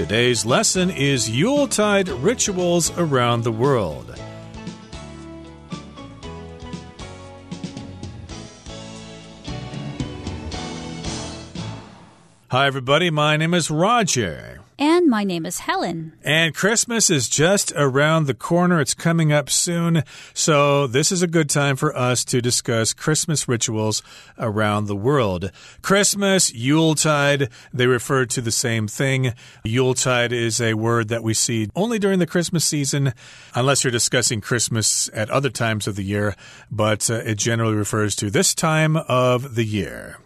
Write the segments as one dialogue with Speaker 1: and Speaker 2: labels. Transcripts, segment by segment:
Speaker 1: Today's lesson is Yuletide rituals around the world. Hi, everybody. My name is Roger.
Speaker 2: And my name is Helen.
Speaker 1: And Christmas is just around the corner. It's coming up soon. So, this is a good time for us to discuss Christmas rituals around the world. Christmas, Yuletide, they refer to the same thing. Yuletide is a word that we see only during the Christmas season, unless you're discussing Christmas at other times of the year, but uh, it generally refers to this time of the year.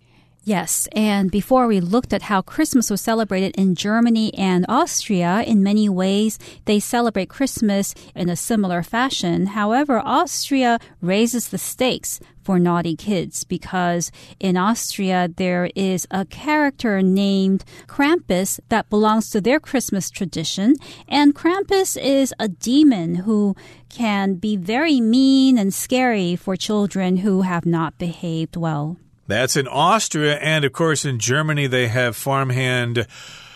Speaker 2: Yes, and before we looked at how Christmas was celebrated in Germany and Austria, in many ways they celebrate Christmas in a similar fashion. However, Austria raises the stakes for naughty kids because in Austria there is a character named Krampus that belongs to their Christmas tradition. And Krampus is a demon who can be very mean and scary for children who have not behaved well.
Speaker 1: That's in Austria. And of course, in Germany, they have farmhand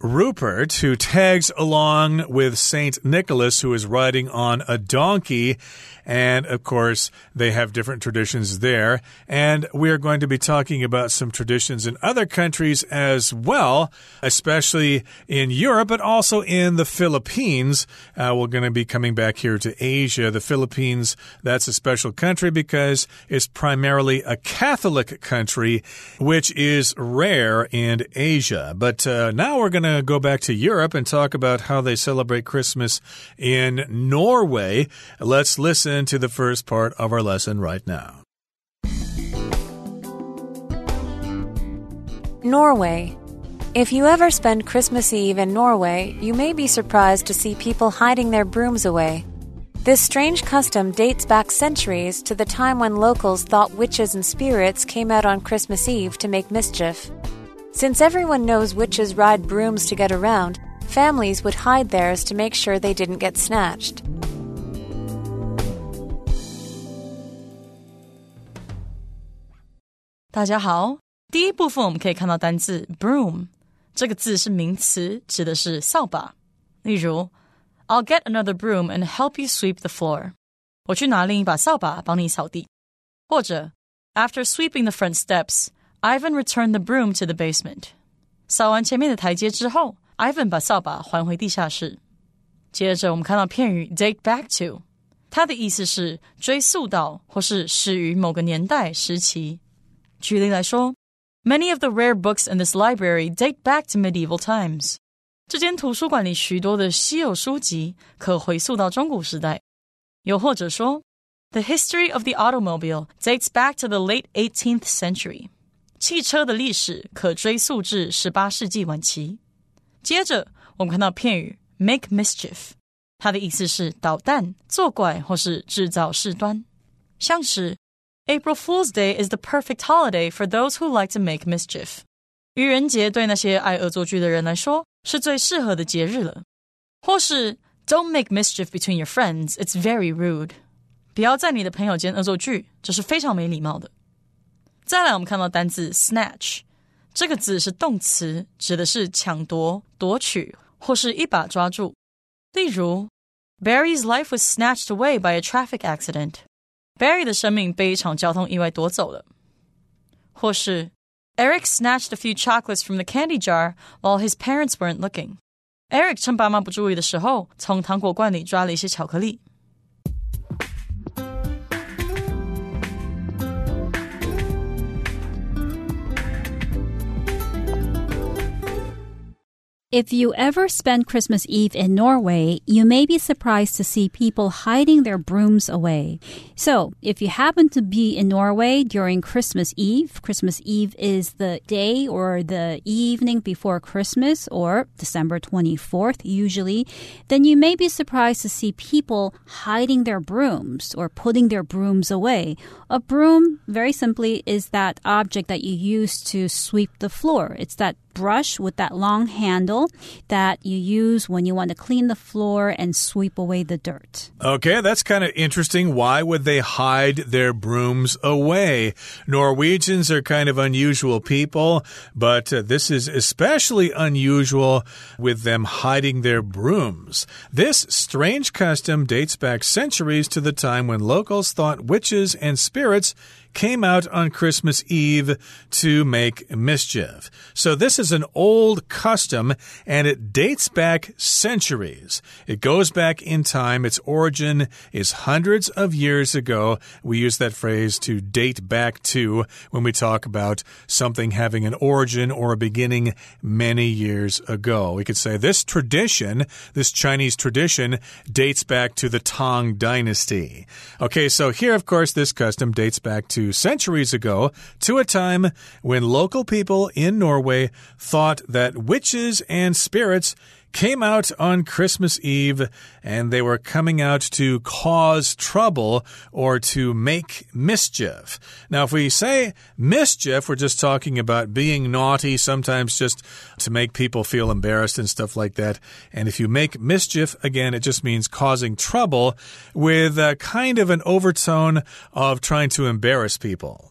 Speaker 1: Rupert, who tags along with Saint Nicholas, who is riding on a donkey. And of course, they have different traditions there. And we are going to be talking about some traditions in other countries as well, especially in Europe, but also in the Philippines. Uh, we're going to be coming back here to Asia. The Philippines, that's a special country because it's primarily a Catholic country, which is rare in Asia. But uh, now we're going to go back to Europe and talk about how they celebrate Christmas in Norway. Let's listen to the first part of our lesson right now.
Speaker 3: Norway. If you ever spend Christmas Eve in Norway, you may be surprised to see people hiding their brooms away. This strange custom dates back centuries to the time when locals thought witches and spirits came out on Christmas Eve to make mischief. Since everyone knows witches ride brooms to get around, families would hide theirs to make sure they didn't get snatched.
Speaker 4: 大家好，第一部分我们可以看到单字 broom，这个字是名词，指的是扫把。例如，I'll get another broom and help you sweep the floor。我去拿另一把扫把帮你扫地。或者，After sweeping the front steps，Ivan returned the broom to the basement。扫完前面的台阶之后，Ivan 把扫把还回地下室。接着我们看到片语 date back to，它的意思是追溯到或是始于某个年代时期。举例来说，Many of the rare books in this library date back to medieval times。这间图书馆里许多的稀有书籍可回溯到中古时代。又或者说，The history of the automobile dates back to the late 18th century。 汽车的历史可追溯至十八世纪晚期。接着，我们看到片语 make mischief，它的意思是捣蛋、作怪或是制造事端，像是 April Fool's Day is the perfect holiday for those who like to make mischief. 愚人节对那些爱恶作剧的人来说是最适合的节日了。或是 Don't make mischief between your friends. It's very rude. 不要在你的朋友间恶作剧，这是非常没礼貌的。再来，我们看到单字 snatch，这个字是动词，指的是抢夺、夺取或是一把抓住。例如，Barry's life was snatched away by a traffic accident. Barry 的生命被一场交通意外夺走了，或是 Eric snatched a few chocolates from the candy jar while his parents weren't looking. Eric 趁爸妈不注意的时候，从糖果罐里抓了一些巧克力。
Speaker 2: If you ever spend Christmas Eve in Norway, you may be surprised to see people hiding their brooms away. So, if you happen to be in Norway during Christmas Eve, Christmas Eve is the day or the evening before Christmas or December 24th usually, then you may be surprised to see people hiding their brooms or putting their brooms away. A broom, very simply, is that object that you use to sweep the floor. It's that brush with that long handle that you use when you want to clean the floor and sweep away the dirt.
Speaker 1: Okay, that's kind of interesting. Why would they hide their brooms away? Norwegians are kind of unusual people, but uh, this is especially unusual with them hiding their brooms. This strange custom dates back centuries to the time when locals thought witches and spirits came out on Christmas Eve to make mischief. So this is an old custom and it dates back centuries. It goes back in time. Its origin is hundreds of years ago. We use that phrase to date back to when we talk about something having an origin or a beginning many years ago. We could say this tradition, this Chinese tradition, dates back to the Tang Dynasty. Okay, so here, of course, this custom dates back to centuries ago to a time when local people in Norway thought that witches and spirits came out on Christmas Eve and they were coming out to cause trouble or to make mischief. Now, if we say mischief, we're just talking about being naughty, sometimes just to make people feel embarrassed and stuff like that. And if you make mischief, again, it just means causing trouble with a kind of an overtone of trying to embarrass people.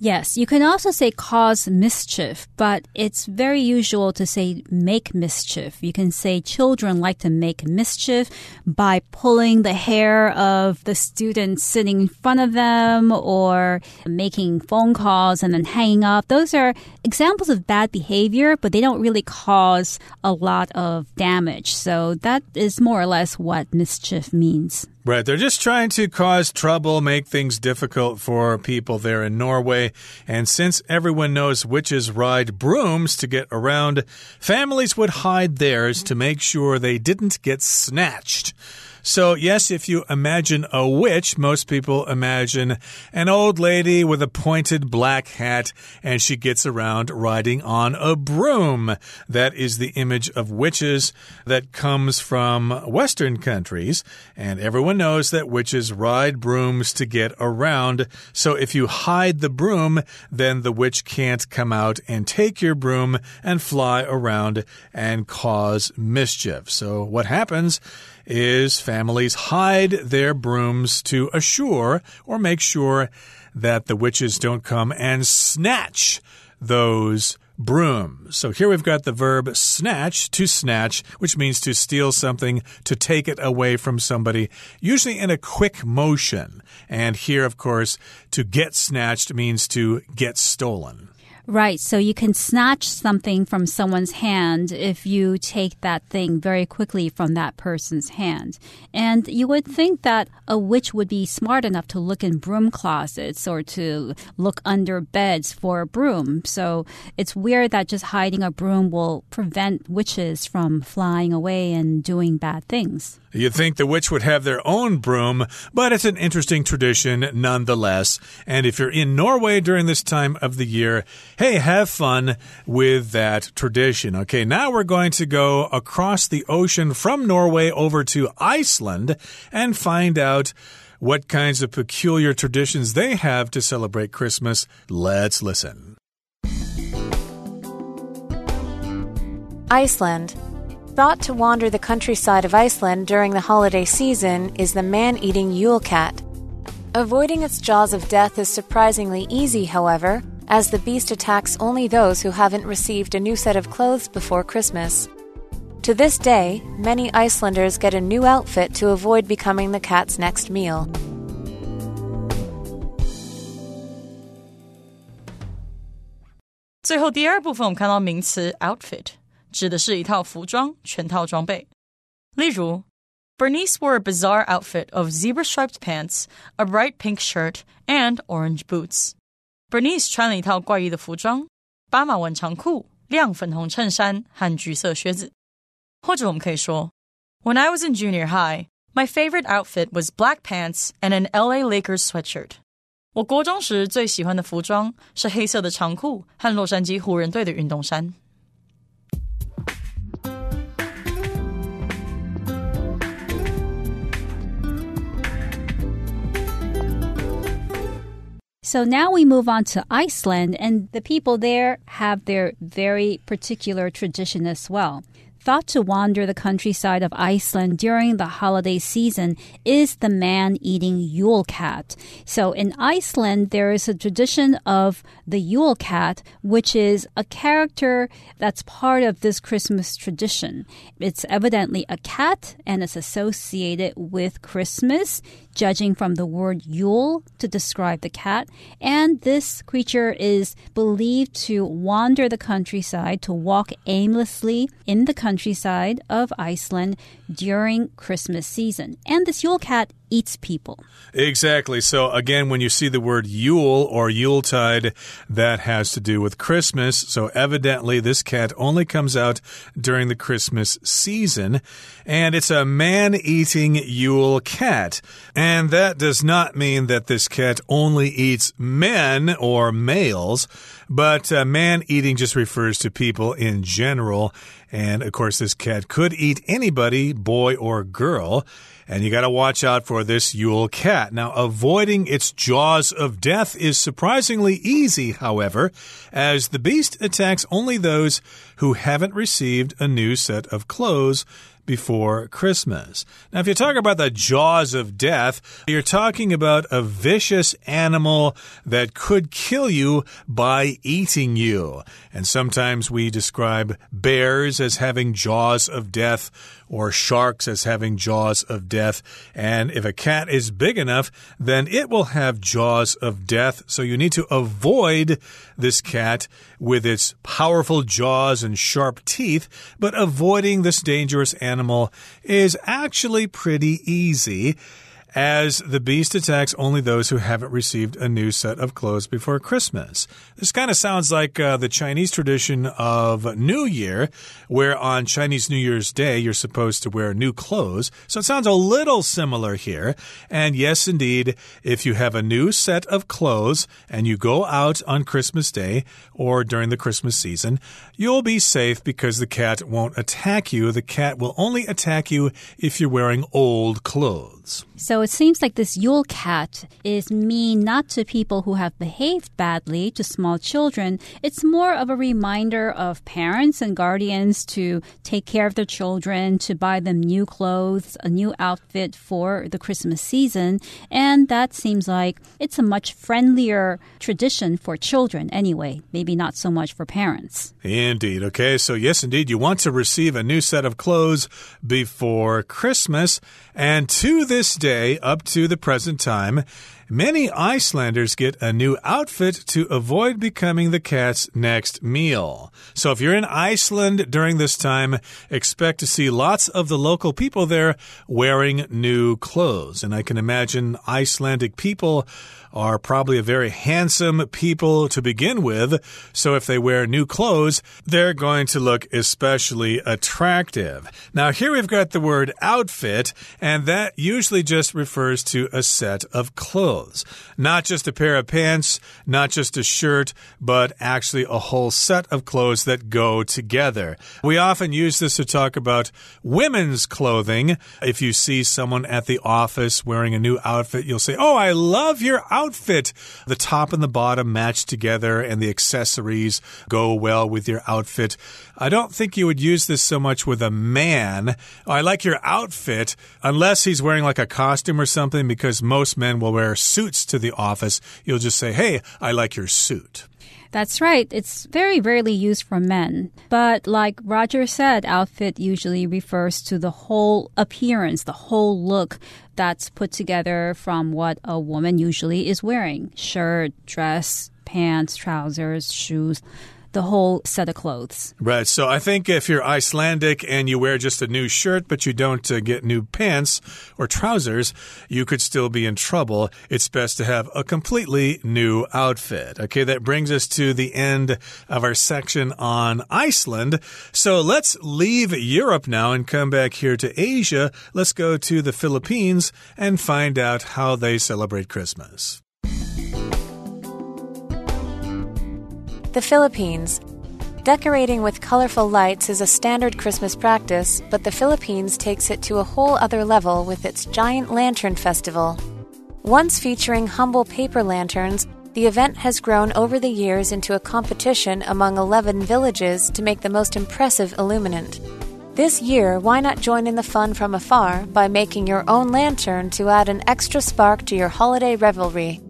Speaker 2: Yes, you can also say cause mischief, but it's very usual to say make mischief. You can say children like to make mischief by pulling the hair of the student sitting in front of them or making phone calls and then hanging up. Those are examples of bad behavior, but they don't really cause a lot of damage. So that is more or less what mischief means.
Speaker 1: Right. They're just trying to cause trouble, make things difficult for people there in Norway. And since everyone knows witches ride brooms to get around, families would hide theirs to make sure they didn't get snatched. So, yes, if you imagine a witch, most people imagine an old lady with a pointed black hat and she gets around riding on a broom. That is the image of witches that comes from Western countries. And everyone knows that witches ride brooms to get around. So, if you hide the broom, then the witch can't come out and take your broom and fly around and cause mischief. So, what happens? is families hide their brooms to assure or make sure that the witches don't come and snatch those brooms. So here we've got the verb snatch, to snatch, which means to steal something, to take it away from somebody, usually in a quick motion. And here, of course, to get snatched means to get stolen.
Speaker 2: Right. So you can snatch something from someone's hand if you take that thing very quickly from that person's hand. And you would think that a witch would be smart enough to look in broom closets or to look under beds for a broom. So it's weird that just hiding a broom will prevent witches from flying away and doing bad things.
Speaker 1: You'd think the witch would have their own broom, but it's an interesting tradition nonetheless. And if you're in Norway during this time of the year, hey, have fun with that tradition. Okay, now we're going to go across the ocean from Norway over to Iceland and find out what kinds of peculiar traditions they have to celebrate Christmas. Let's listen.
Speaker 3: Iceland thought to wander the countryside of Iceland during the holiday season is the man eating Yule cat. Avoiding its jaws of death is surprisingly easy, however, as the beast attacks only those who haven't received a new set of clothes before Christmas. To this day, many Icelanders get a new outfit to avoid becoming the cat's next meal.
Speaker 4: outfit 指的是一套服装、全套装备。例如，Bernice wore a bizarre outfit of zebra-striped pants, a bright pink shirt, and orange boots. Bernice 穿了一套怪异的服装：斑马纹长裤、亮粉红衬衫和橘色靴子。或者我们可以说，When I was in junior high, my favorite outfit was black pants and an LA Lakers sweatshirt. 我国中时最喜欢的服装是黑色的长裤和洛杉矶湖人队的运动衫。
Speaker 2: So now we move on to Iceland, and the people there have their very particular tradition as well thought to wander the countryside of Iceland during the holiday season is the man eating Yule cat. So in Iceland, there is a tradition of the Yule cat, which is a character that's part of this Christmas tradition. It's evidently a cat and it's associated with Christmas judging from the word Yule to describe the cat. And this creature is believed to wander the countryside, to walk aimlessly in the countryside of Iceland during Christmas season. And this Yule cat eats people.
Speaker 1: Exactly. So, again, when you see the word Yule or Yuletide, that has to do with Christmas. So, evidently, this cat only comes out during the Christmas season. And it's a man eating Yule cat. And that does not mean that this cat only eats men or males, but uh, man eating just refers to people in general. And of course, this cat could eat anybody, boy or girl. And you got to watch out for this Yule cat. Now, avoiding its jaws of death is surprisingly easy, however, as the beast attacks only those who haven't received a new set of clothes before Christmas. Now, if you talk about the jaws of death, you're talking about a vicious animal that could kill you by eating you. And sometimes we describe bears as having jaws of death or sharks as having jaws of death. And if a cat is big enough, then it will have jaws of death. So you need to avoid this cat with its powerful jaws and sharp teeth. But avoiding this dangerous animal is actually pretty easy as the beast attacks only those who haven't received a new set of clothes before Christmas. This kind of sounds like uh, the Chinese tradition of New Year, where on Chinese New Year's Day you're supposed to wear new clothes. So it sounds a little similar here. And yes, indeed, if you have a new set of clothes and you go out on Christmas Day or during the Christmas season, you'll be safe because the cat won't attack you. The cat will only attack you if you're wearing old clothes.
Speaker 2: So it seems like this Yule cat is mean not to people who have behaved badly, to small children. It's more of a reminder of parents and guardians to take care of their children, to buy them new clothes, a new outfit for the Christmas season. And that seems like it's a much friendlier tradition for children anyway, maybe not so much for parents.
Speaker 1: Indeed. Okay. So, yes, indeed, you want to receive a new set of clothes before Christmas. And to this day, up to the present time, many Icelanders get a new outfit to avoid becoming the cat's next meal. So if you're in Iceland during this time, expect to see lots of the local people there wearing new clothes. And I can imagine Icelandic people are probably a very handsome people to begin with. So if they wear new clothes, they're going to look especially attractive. Now, here we've got the word outfit, and that usually just refers to a set of clothes. Not just a pair of pants, not just a shirt, but actually a whole set of clothes that go together. We often use this to talk about women's clothing. If you see someone at the office wearing a new outfit, you'll say, Oh, I love your outfit outfit. The top and the bottom match together, and the accessories go well with your outfit. I don't think you would use this so much with a man. I like your outfit, unless he's wearing like a costume or something, because most men will wear suits to the office. You'll just say, Hey, I like your suit.
Speaker 2: That's right. It's very rarely used for men. But like Roger said, outfit usually refers to the whole appearance, the whole look that's put together from what a woman usually is wearing shirt, dress, pants, trousers, shoes the whole set of clothes.
Speaker 1: Right. So I think if you're Icelandic and you wear just a new shirt, but you don't uh, get new pants or trousers, you could still be in trouble. It's best to have a completely new outfit. Okay, that brings us to the end of our section on Iceland. So let's leave Europe now and come back here to Asia. Let's go to the Philippines and find out how they celebrate Christmas.
Speaker 3: The Philippines. Decorating with colorful lights is a standard Christmas practice, but the Philippines takes it to a whole other level with its giant lantern festival. Once featuring humble paper lanterns, The event has grown over the years into a competition among 11 villages to make the most impressive illuminant. This year, why not join in the fun from afar by making your own lantern to add an extra spark to your holiday revelry?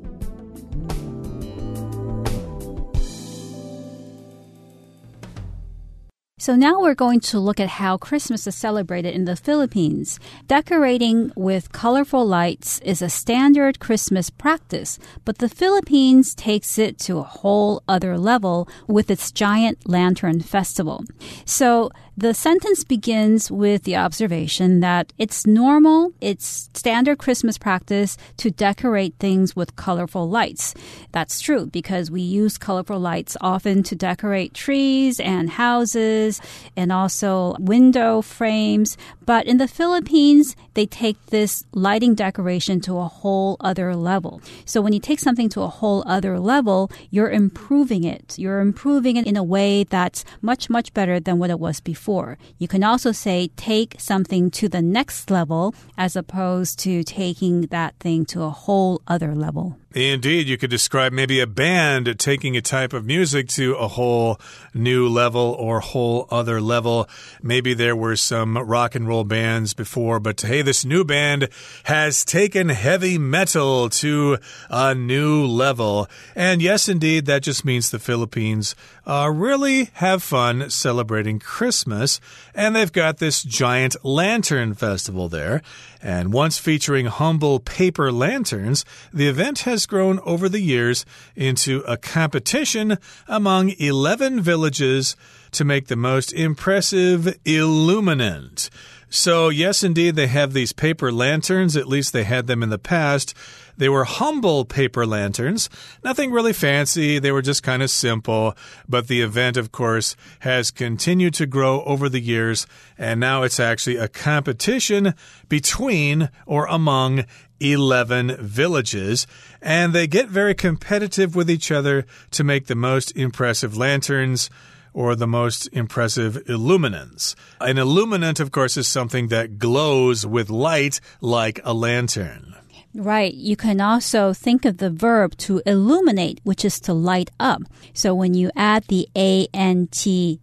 Speaker 2: So now we're going to look at how Christmas is celebrated in the Philippines. Decorating with colorful lights is a standard Christmas practice, but the Philippines takes it to a whole other level with its giant lantern festival. So the sentence begins with the observation that it's normal, it's standard Christmas practice to decorate things with colorful lights. That's true because we use colorful lights often to decorate trees and houses and also window frames. But in the Philippines, they take this lighting decoration to a whole other level. So when you take something to a whole other level, you're improving it. You're improving it in a way that's much, much better than what it was before. You can also say take something to the next level as opposed to taking that thing to a whole other level.
Speaker 1: Indeed, you could describe maybe a band taking a type of music to a whole new level or whole other level. Maybe there were some rock and roll bands before, but hey, this new band has taken heavy metal to a new level. And yes, indeed, that just means the Philippines uh, really have fun celebrating Christmas. And they've got this giant lantern festival there. And once featuring humble paper lanterns, the event has grown over the years into a competition among 11 villages to make the most impressive illuminant. So, yes, indeed, they have these paper lanterns. At least they had them in the past. They were humble paper lanterns, nothing really fancy. They were just kind of simple. But the event, of course, has continued to grow over the years. And now it's actually a competition between or among 11 villages, and they get very competitive with each other to make the most impressive lanterns or the most impressive illuminants. An illuminant, of course, is something that glows with light like a lantern.
Speaker 2: Right. You can also think of the verb to illuminate, which is to light up. So when you add the ant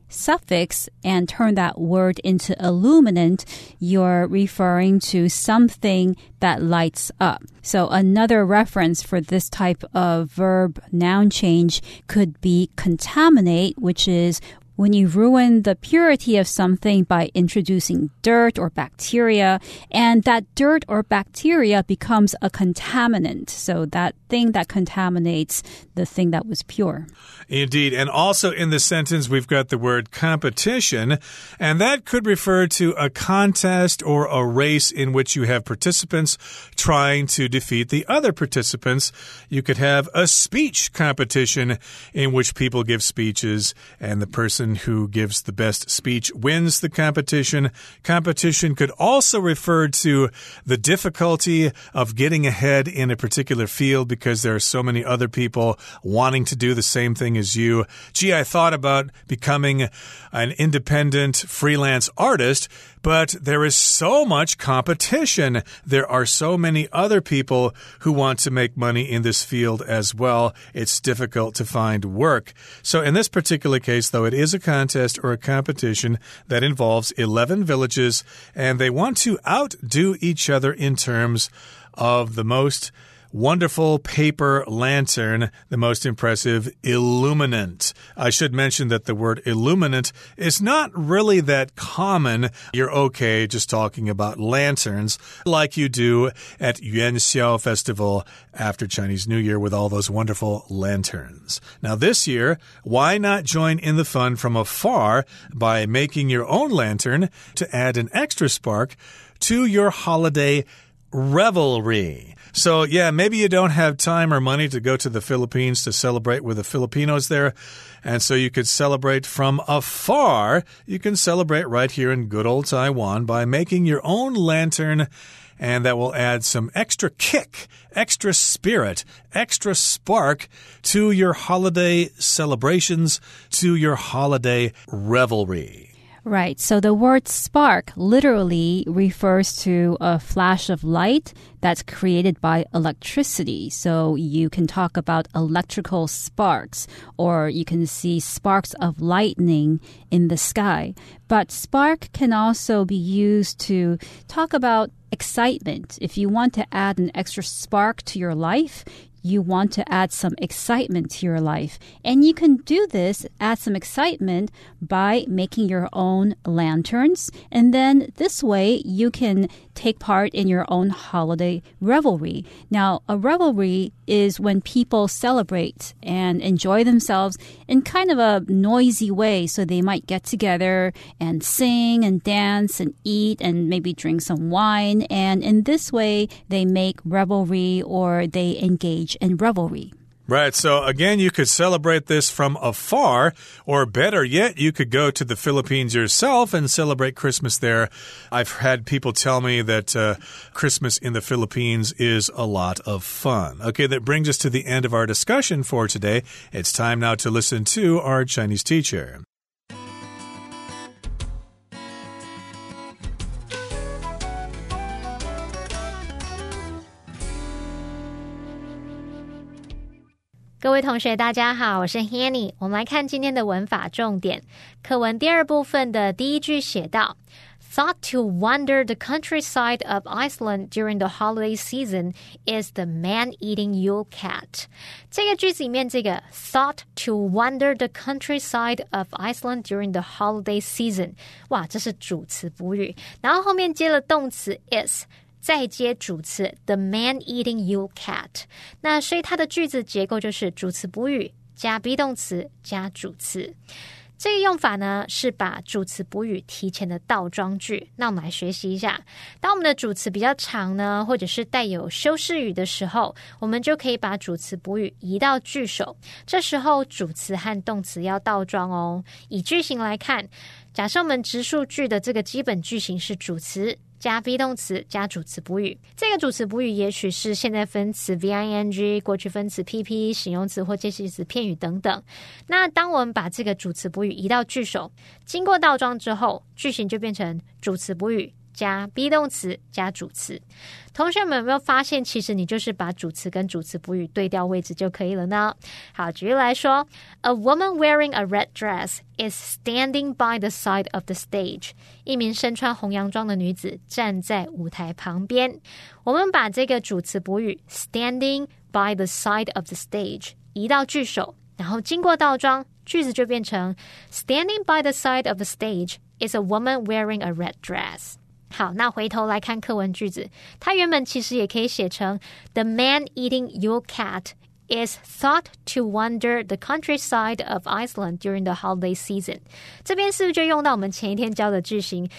Speaker 2: suffix and turn that word into illuminant, you're referring to something that lights up. So another reference for this type of verb noun change could be contaminate, which is when you ruin the purity of something by introducing dirt or bacteria, and that dirt or bacteria becomes a contaminant. So that thing that contaminates the thing that was pure.
Speaker 1: Indeed. And also in the sentence, we've got the word competition, and that could refer to a contest or a race in which you have participants trying to defeat the other participants. You could have a speech competition in which people give speeches, and the person who gives the best speech wins the competition. Competition could also refer to the difficulty of getting ahead in a particular field because there are so many other people wanting to do the same thing as you. Gee, I thought about becoming an independent freelance artist, but there is so much competition. There are so many other people who want to make money in this field as well. It's difficult to find work. So, in this particular case, though, it is a contest or a competition that involves 11 villages, and they want to outdo each other in terms of the most wonderful paper lantern, the most impressive illuminant. I should mention that the word illuminant is not really that common. You're okay just talking about lanterns like you do at Yuan Xiao Festival after Chinese New Year with all those wonderful lanterns. Now, this year, why not join in the fun from afar by making your own lantern to add an extra spark to your holiday revelry? So, yeah, maybe you don't have time or money to go to the Philippines to celebrate with the Filipinos there. And so you could celebrate from afar. You can celebrate right here in good old Taiwan by making your own lantern and that will add some extra kick, extra spirit, extra spark to your holiday celebrations, to your holiday revelry.
Speaker 2: Right. So the word spark literally refers to a flash of light that's created by electricity. So you can talk about electrical sparks or you can see sparks of lightning in the sky. But spark can also be used to talk about excitement. If you want to add an extra spark to your life, you want to add some excitement to your life. And you can do this, add some excitement by making your own lanterns. And then this way you can take part in your own holiday revelry. Now, a revelry is when people celebrate and enjoy themselves in kind of a noisy way. So they might get together and sing and dance and eat and maybe drink some wine. And in this way, they make revelry or they engage in revelry.
Speaker 1: Right. So again, you could celebrate this from afar, or better yet, you could go to the Philippines yourself and celebrate Christmas there. I've had people tell me that uh, Christmas in the Philippines is a lot of fun. Okay, that brings us to the end of our discussion for today. It's time now to listen to our Chinese teacher.
Speaker 5: 各位同学，大家好，我是 Hanny。我们来看今天的文法重点。课文第二部分的第一句写道：“Thought to wander the countryside of Iceland during the holiday season is the man-eating Yule cat。”这个句子里面，这个 “thought to wander the countryside of Iceland during the holiday season”，哇，这是主词补语，然后后面接了动词 is。 再接主词 the man eating you cat，那所以它的句子结构就是主词补语加 be 动词加主词。这个用法呢是把主词补语提前的倒装句。那我们来学习一下，当我们的主词比较长呢，或者是带有修饰语的时候，我们就可以把主词补语移到句首。这时候主词和动词要倒装哦。以句型来看，假设我们直述句的这个基本句型是主词。加 be 动词加主词补语，这个主词补语也许是现在分词 v i n g、过去分词 p p、形容词或介系词片语等等。那当我们把这个主词补语移到句首，经过倒装之后，句型就变成主词补语。加 be 动词加主词，同学们有没有发现，其实你就是把主词跟主词补语对调位置就可以了呢？好，举例来说，A woman wearing a red dress is standing by the side of the stage。一名身穿红洋装的女子站在舞台旁边。我们把这个主词补语 standing by the side of the stage 移到句首，然后经过倒装，句子就变成 Standing by the side of the stage is a woman wearing a red dress。好，那回头来看课文句子，它原本其实也可以写成 The man eating your cat is thought to wander the countryside of Iceland during the holiday season。这边是不是就用到我们前一天教的句型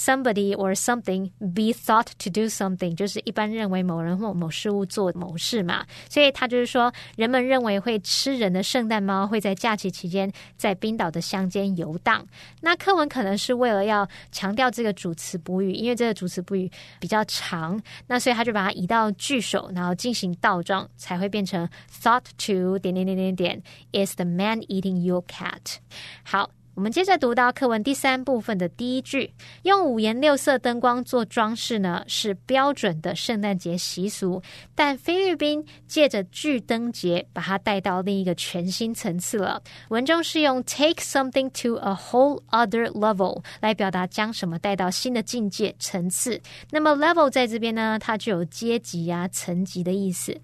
Speaker 5: ？somebody or something be thought to do something，就是一般认为某人或某事物做某事嘛。所以他就是说，人们认为会吃人的圣诞猫会在假期期间在冰岛的乡间游荡。那课文可能是为了要强调这个主词补语，因为这个主词补语比较长，那所以他就把它移到句首，然后进行倒装，才会变成 thought to 点点点点点 is the man eating your cat。好。我们接着读到课文第三部分的第一句，用五颜六色灯光做装饰呢，是标准的圣诞节习俗。但菲律宾借着巨灯节，把它带到另一个全新层次了。文中是用 take something to a whole other level 来表达将什么带到新的境界层次。那么 level 在这边呢，它就有阶级啊、层级的意思。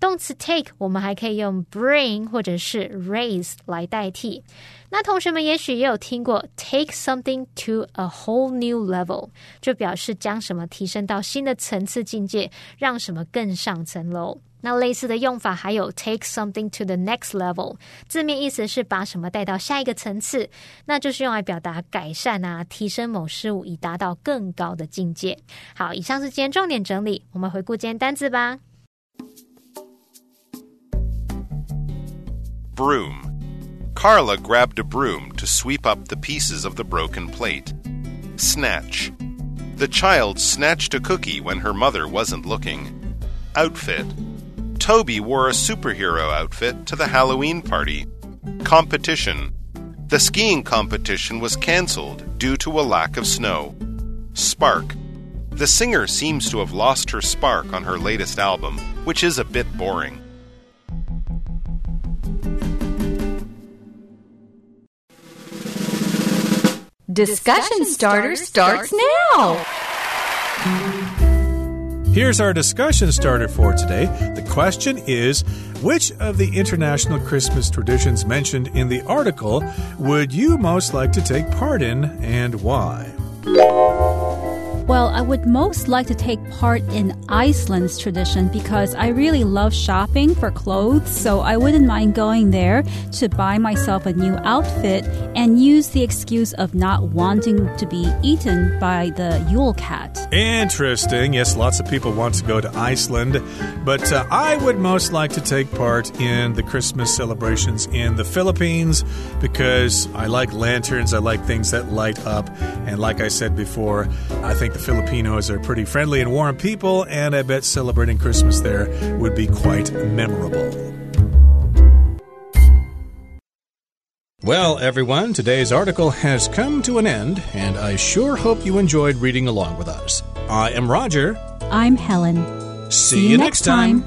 Speaker 5: 动词 take 我们还可以用 bring 或者是 raise 来代替。那同学们也许也有听过 take something to a whole new level，就表示将什么提升到新的层次境界，让什么更上层楼。那类似的用法还有 take something to the next level，字面意思是把什么带到下一个层次，那就是用来表达改善啊，提升某事物以达到更高的境界。好，以上是今天重点整理，我们回顾今天单字吧。
Speaker 6: Broom. Carla grabbed a broom to sweep up the pieces of the broken plate. Snatch. The child snatched a cookie when her mother wasn't looking. Outfit. Toby wore a superhero outfit to the Halloween party. Competition. The skiing competition was cancelled due to a lack of snow. Spark. The singer seems to have lost her spark on her latest album, which is a bit boring.
Speaker 7: Discussion starter starts now.
Speaker 1: Here's our discussion starter for today. The question is Which of the international Christmas traditions mentioned in the article would you most like to take part in and why?
Speaker 2: Well, I would most like to take part in Iceland's tradition because I really love shopping for clothes, so I wouldn't mind going there to buy myself a new outfit and use the excuse of not wanting to be eaten by the Yule cat.
Speaker 1: Interesting. Yes, lots of people want to go to Iceland, but uh, I would most like to take part in the Christmas celebrations in the Philippines because I like lanterns, I like things that light up, and like I said before, I think the Filipinos are pretty friendly and warm people, and I bet celebrating Christmas there would be quite memorable. Well, everyone, today's article has come to an end, and I sure hope you enjoyed reading along with us. I am Roger.
Speaker 2: I'm Helen.
Speaker 1: See, you next time.